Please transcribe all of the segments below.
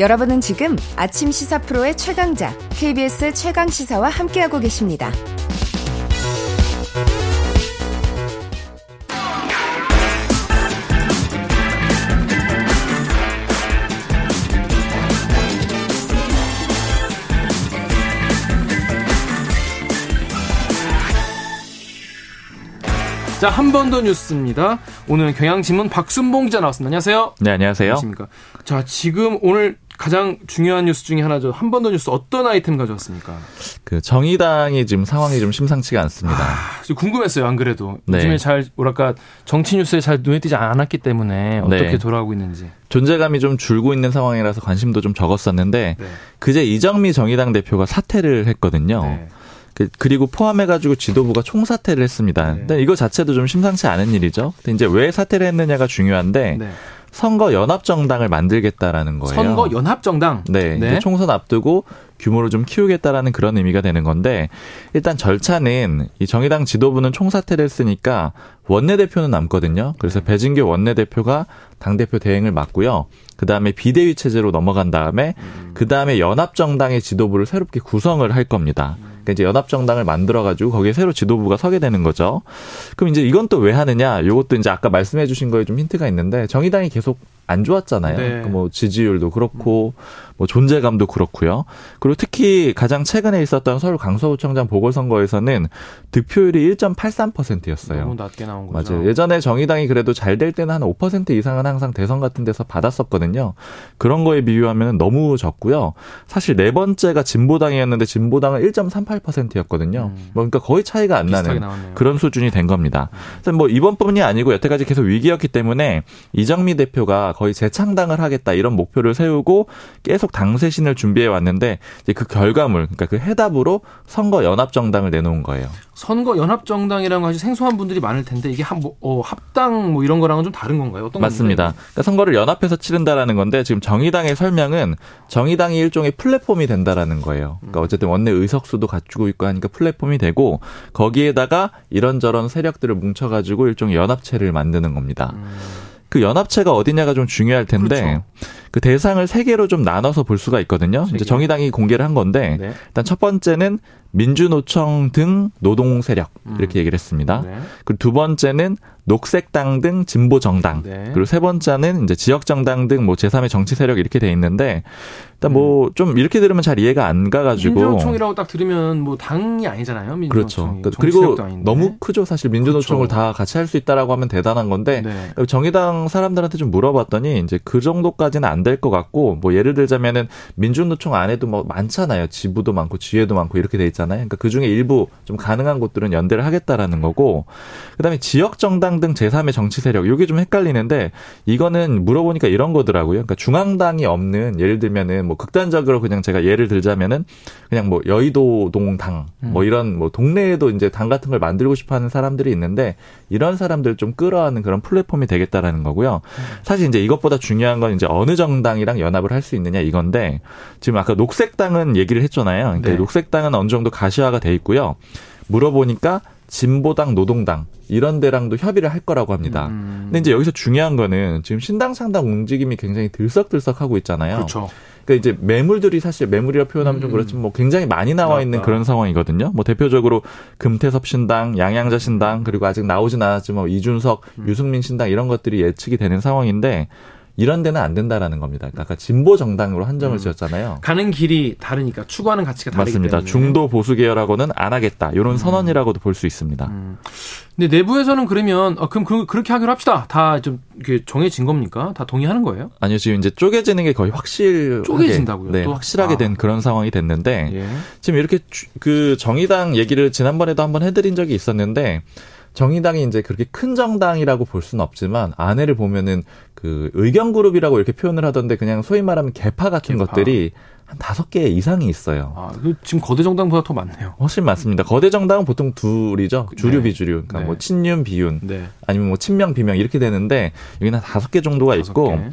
여러분은 지금 아침 시사 프로의 최강자 KBS 최강 시사와 함께하고 계십니다. 자, 한 번 더 뉴스입니다. 오늘 경향신문 박순봉 기자 나왔습니다. 안녕하세요. 네, 안녕하세요. 안녕하십니까. 자, 지금 오늘 가장 중요한 뉴스 중에 하나죠. 한 번 더 뉴스 어떤 아이템 가져왔습니까? 그 정의당이 지금 상황이 좀 심상치가 않습니다. 아, 궁금했어요. 안 그래도 네. 요즘에 잘 뭐랄까 정치 뉴스에 잘 눈에 띄지 않았기 때문에 어떻게 네. 돌아가고 있는지. 존재감이 좀 줄고 있는 상황이라서 관심도 좀 적었었는데 네. 그제 이정미 정의당 대표가 사퇴를 했거든요. 네. 그- 그리고 포함해가지고 지도부가 총사퇴를 했습니다. 네. 근데 이거 자체도 좀 심상치 않은 일이죠. 근데 이제 왜 사퇴를 했느냐가 중요한데 네. 선거 연합 정당을 만들겠다라는 거예요. 선거 연합 정당. 네, 이제 총선 앞두고 규모를 좀 키우겠다라는 그런 의미가 되는 건데 일단 절차는 이 정의당 지도부는 총사퇴를 했으니까 원내대표는 남거든요. 그래서 배진교 원내대표가 당대표 대행을 맡고요. 그 다음에 비대위 체제로 넘어간 다음에 그 다음에 연합 정당의 지도부를 새롭게 구성을 할 겁니다. 그러니까 이제 연합정당을 만들어가지고 거기에 새로 지도부가 서게 되는 거죠. 그럼 이제 이건 또 왜 하느냐? 요것도 이제 아까 말씀해주신 거에 좀 힌트가 있는데 정의당이 계속 안 좋았잖아요. 네. 그뭐 지지율도 그렇고 뭐 존재감도 그렇고요. 그리고 특히 가장 최근에 있었던 서울 강서구청장 보궐선거에서는 득표율이 1.83%였어요. 너무 낮게 나온 거죠. 맞아요. 예전에 정의당이 그래도 잘 될 때는 한 5% 이상은 항상 대선 같은 데서 받았었거든요. 그런 거에 비유하면 너무 적고요. 사실 네 번째가 진보당이었는데 진보당은 1.38%였거든요. 음. 뭐 그러니까 거의 차이가 안 나는 나왔네요. 그런 수준이 된 겁니다. 뭐 이번뿐이 아니고 여태까지 계속 위기였기 때문에 이정미 대표가 거의 재창당을 하겠다 이런 목표를 세우고 계속 당쇄신을 준비해 왔는데 이제 그 결과물, 그러니까 그 해답으로 선거 연합 정당을 내놓은 거예요. 선거 연합 정당이라는 것이 생소한 분들이 많을 텐데 이게 한 뭐, 어, 합당 뭐 이런 거랑은 좀 다른 건가요? 어떤 맞습니다. 그러니까 선거를 연합해서 치른다라는 건데 지금 정의당의 설명은 정의당이 일종의 플랫폼이 된다라는 거예요. 그러니까 어쨌든 원내 의석수도 갖추고 있고 하니까 플랫폼이 되고 거기에다가 이런저런 세력들을 뭉쳐가지고 일종의 연합체를 만드는 겁니다. 음. 그 연합체가 어디냐가 좀 중요할 텐데 그렇죠. 그 대상을 세 개로 좀 나눠서 볼 수가 있거든요. 세 이제 개. 정의당이 공개를 한 건데 네. 일단 첫 번째는 민주노총 등 노동 세력 이렇게 얘기를 했습니다. 네. 그리고 두 번째는 녹색당 등 진보 정당. 네. 그리고 세 번째는 이제 지역 정당 등 뭐 제3의 정치 세력 이렇게 돼 있는데 일단 뭐좀 이렇게 들으면 잘 이해가 안 가가지고 음. 민주노총이라고 딱 들으면 뭐 당이 아니잖아요. 그렇죠. 민주노총이. 그러니까 정치력도 그리고. 너무 크죠. 사실 민주노총을 그렇죠. 다 같이 할 수 있다라고 하면 대단한 건데 네. 정의당 사람들한테 좀 물어봤더니 이제 그 정도까지는 안될 것 같고 뭐 예를 들자면은 민주노총 안에도 뭐 많잖아요. 지부도 많고 지회도 많고 이렇게 돼 있잖아요. 그러니까 그 중에 일부 좀 가능한 곳들은 연대를 하겠다라는 거고 그다음에 지역 정당 등 제3의 정치 세력 이게 좀 헷갈리는데 이거는 물어보니까 이런 거더라고요. 그러니까 중앙당이 없는 예를 들면은 뭐 극단적으로 그냥 제가 예를 들자면은 그냥 뭐 여의도 동당 뭐 이런 뭐 동네에도 이제 당 같은 걸 만들고 싶어 하는 사람들이 있는데 이런 사람들 좀 끌어안는 그런 플랫폼이 되겠다라는 거고요. 사실 이제 이것보다 중요한 건 이제 어느 정 당이랑 연합을 할 수 있느냐 이건데 지금 아까 녹색당은 얘기를 했잖아요. 그러니까 네. 녹색당은 어느 정도 가시화가 돼 있고요. 물어보니까 진보당, 노동당 이런 데랑도 협의를 할 거라고 합니다. 음. 근데 이제 여기서 중요한 거는 지금 신당 상당 움직임이 굉장히 들썩들썩하고 있잖아요. 그렇죠. 그러니까 이제 매물들이 사실 매물이라 표현하면 좀 음. 그렇지만 뭐 굉장히 많이 나와 있는. 그런 상황이거든요. 뭐 대표적으로 금태섭 신당, 양양자 신당 그리고 아직 나오진 않았지만 뭐 이준석, 음. 유승민 신당 이런 것들이 예측이 되는 상황인데 이런 데는 안 된다라는 겁니다. 그러니까 아까 진보 정당으로 한정을 음. 지었잖아요. 가는 길이 다르니까 추구하는 가치가 다르기 맞습니다. 때문에. 중도 보수 계열하고는 안 하겠다. 이런 선언이라고도 볼 수 있습니다. 음. 근데 내부에서는 그러면 어, 그럼 그, 그렇게 하기로 합시다. 다 좀 정해진 겁니까? 다 동의하는 거예요? 아니요, 지금 이제 쪼개지는 게 거의 확실하게 쪼개진다고요, 네, 또? 확실하게 아. 된 그런 상황이 됐는데 예. 지금 이렇게 주- 그 정의당 얘기를 지난번에도 한번 해드린 적이 있었는데 정의당이 이제 그렇게 큰 정당이라고 볼 수는 없지만 안에를 보면은 그 의견 그룹이라고 이렇게 표현을 하던데 그냥 소위 말하면 개파 같은 개파. 것들이 한 다섯 개 이상이 있어요. 아, 그 지금 거대 정당보다 더 많네요. 훨씬 많습니다. 거대 정당은 보통 둘이죠. 주류 네. 비주류. 그러니까 네. 뭐 친윤 비윤 네. 아니면 뭐 친명 비명 이렇게 되는데 여기는 한 다섯 개 정도가 다섯 있고 개.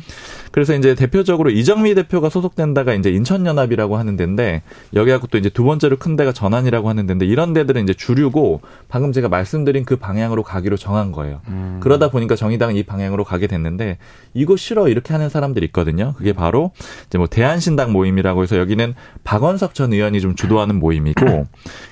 그래서 이제 대표적으로 이정미 대표가 소속된 데가 이제 인천연합이라고 하는 데인데 여기하고 또 이제 두 번째로 큰 데가 전환이라고 하는 데인데 이런 데들은 이제 주류고 방금 제가 말씀드린 그 방향으로 가기로 정한 거예요. 음. 그러다 보니까 정의당은 이 방향으로 가게 됐는데 이거 싫어 이렇게 하는 사람들이 있거든요. 그게 바로 이제 뭐 대한신당 모임이라고 해서 여기는 박원석 전 의원이 좀 주도하는 모임이고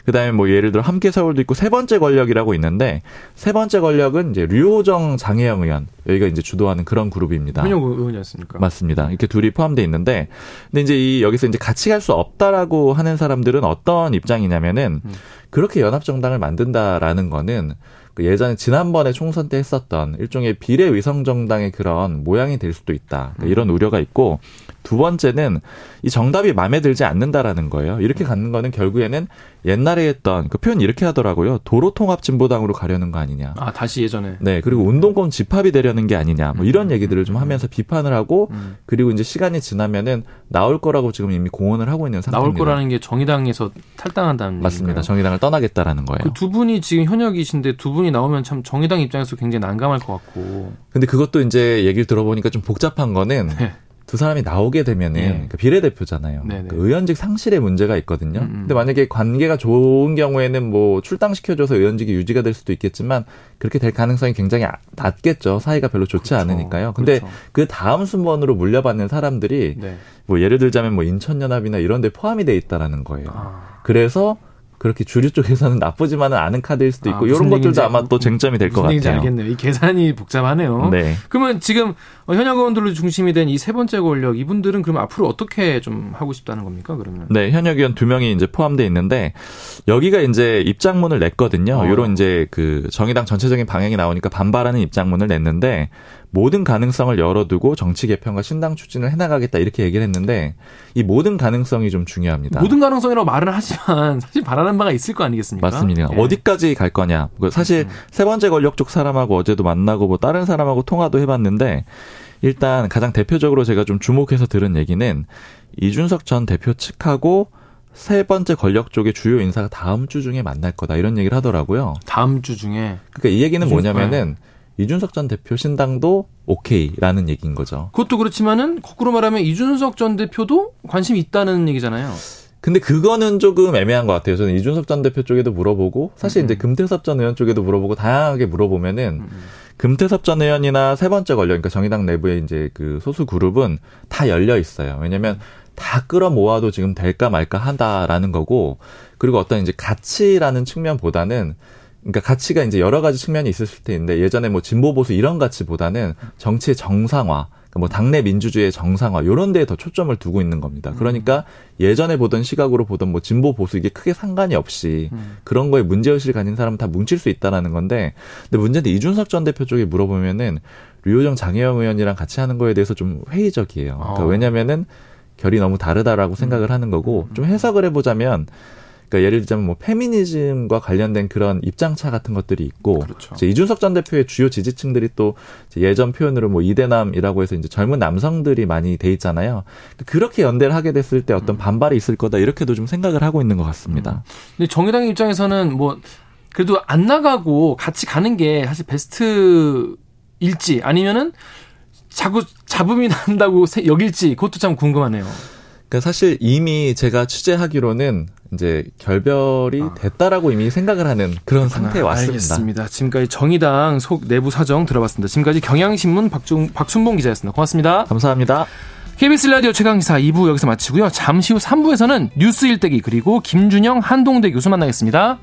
그다음에 뭐 예를 들어 함께 서울도 있고 세 번째 권력이라고 있는데 세 번째 권력은 이제 류호정 장혜영 의원 여기가 이제 주도하는 그런 그룹입니다. 현역 의원이 었습니까 맞습니다. 이렇게 둘이 포함되어 있는데, 근데 이제 이 여기서 이제 같이 갈 수 없다라고 하는 사람들은 어떤 입장이냐면은 음. 그렇게 연합정당을 만든다라는 거는 그 예전에 지난번에 총선 때 했었던 일종의 비례위성정당의 그런 모양이 될 수도 있다. 그러니까 이런 우려가 있고 두 번째는 이 정답이 마음에 들지 않는다라는 거예요. 이렇게 갖는 거는 결국에는 옛날에 했던 그 표현 이렇게 하더라고요. 도로 통합 진보당으로 가려는 거 아니냐. 아, 다시 예전에. 네, 그리고 운동권 집합이 되려는 게 아니냐, 뭐 이런 얘기들을 좀 하면서 비판을 하고, 음. 그리고 이제 시간이 지나면은 나올 거라고 지금 이미 공언을 하고 있는 상태입니다. 나올 거라는 게 정의당에서 탈당한다는 맞습니다. 얘기인가요? 정의당을 떠나겠다라는 거예요. 그 두 분이 지금 현역이신데 두 분이 나오면 참 정의당 입장에서 굉장히 난감할 것 같고. 근데 그것도 이제 얘기를 들어보니까 좀 복잡한 거는 네. 두 사람이 나오게 되면은 네. 그 비례대표잖아요. 그 의원직 상실의 문제가 있거든요. 음, 음. 근데 만약에 관계가 좋은 경우에는 뭐 출당시켜줘서 의원직이 유지가 될 수도 있겠지만 그렇게 될 가능성이 굉장히 아- 낮겠죠. 사이가 별로 좋지 그렇죠. 않으니까요. 근데 그렇죠. 그 다음 순번으로 물려받는 사람들이 네. 뭐 예를 들자면 뭐 인천연합이나 이런 데 포함이 돼 있다라는 거예요. 아. 그래서 그렇게 주류 쪽에서는 나쁘지만은 않은 카드일 수도 있고 아, 이런 것들도 얘기인지 아마 또 쟁점이 될 것 같아요. 알겠네요. 이 계산이 복잡하네요. 네. 그러면 지금 어, 현역 의원들로 중심이 된 이 세 번째 권력 이분들은 그럼 앞으로 어떻게 좀 하고 싶다는 겁니까? 그러면 네, 현역 의원 두 명이 이제 포함되어 있는데 여기가 이제 입장문을 냈거든요. 어. 요런 이제 그 정의당 전체적인 방향이 나오니까 반발하는 입장문을 냈는데 모든 가능성을 열어두고 정치 개편과 신당 추진을 해나가겠다 이렇게 얘기를 했는데 이 모든 가능성이 좀 중요합니다. 모든 가능성이라고 말은 하지만 사실 바라는 바가 있을 거 아니겠습니까? 맞습니다. 예. 어디까지 갈 거냐. 그 사실 세 번째 권력 쪽 사람하고 어제도 만나고 뭐 다른 사람하고 통화도 해봤는데 일단 가장 대표적으로 제가 좀 주목해서 들은 얘기는 이준석 전 대표 측하고 세 번째 권력 쪽의 주요 인사가 다음 주 중에 만날 거다 이런 얘기를 하더라고요. 다음 주 중에 그러니까 이 얘기는 뭐냐면은 이준석 전 대표 신당도 오케이라는 얘기인 거죠. 그것도 그렇지만은 거꾸로 말하면 이준석 전 대표도 관심이 있다는 얘기잖아요. 근데 그거는 조금 애매한 것 같아요. 저는 이준석 전 대표 쪽에도 물어보고 사실 음. 이제 금태섭 전 의원 쪽에도 물어보고 다양하게 물어보면은 음. 금태섭 전 의원이나 세 번째 권력, 그러니까 정의당 내부의 이제 그 소수 그룹은 다 열려 있어요. 왜냐면 다 끌어모아도 지금 될까 말까 한다라는 거고, 그리고 어떤 이제 가치라는 측면보다는, 그러니까 가치가 이제 여러 가지 측면이 있을 수 있는데 예전에 뭐 진보 보수 이런 가치보다는 정치의 정상화, 그러니까 뭐 당내 민주주의의 정상화 요런 데에 더 초점을 두고 있는 겁니다. 그러니까 예전에 보던 시각으로 보던 뭐 진보 보수 이게 크게 상관이 없이 음. 그런 거에 문제 의식을 가진 사람은 다 뭉칠 수 있다라는 건데 근데 문제는 이준석 전 대표 쪽에 물어보면은 류호정 장혜영 의원이랑 같이 하는 거에 대해서 좀 회의적이에요. 그러니까 어. 왜냐면은 결이 너무 다르다라고 생각을 하는 거고 좀 해석을 해보자면 그러니까 예를 들자면 뭐 페미니즘과 관련된 그런 입장차 같은 것들이 있고 그렇죠. 이제 이준석 전 대표의 주요 지지층들이 또 예전 표현으로 뭐 이대남이라고 해서 이제 젊은 남성들이 많이 돼 있잖아요. 그렇게 연대를 하게 됐을 때 어떤 반발이 있을 거다 이렇게도 좀 생각을 하고 있는 것 같습니다. 근데 정의당 입장에서는 뭐 그래도 안 나가고 같이 가는 게 사실 베스트일지 아니면은 자꾸 잡음이 난다고 세- 여길지 그것도 참 궁금하네요. 그러니까 사실 이미 제가 취재하기로는 이제 결별이 됐다라고 이미 생각을 하는 그런 상태에 왔습니다. 알겠습니다. 지금까지 정의당 속 내부 사정 들어봤습니다. 지금까지 경향신문 박중, 박순봉 기자였습니다. 고맙습니다. 감사합니다. KBS 라디오 최강시사 2부 여기서 마치고요. 잠시 후 3부에서는 뉴스 일대기 그리고 김준영 한동대 교수 만나겠습니다.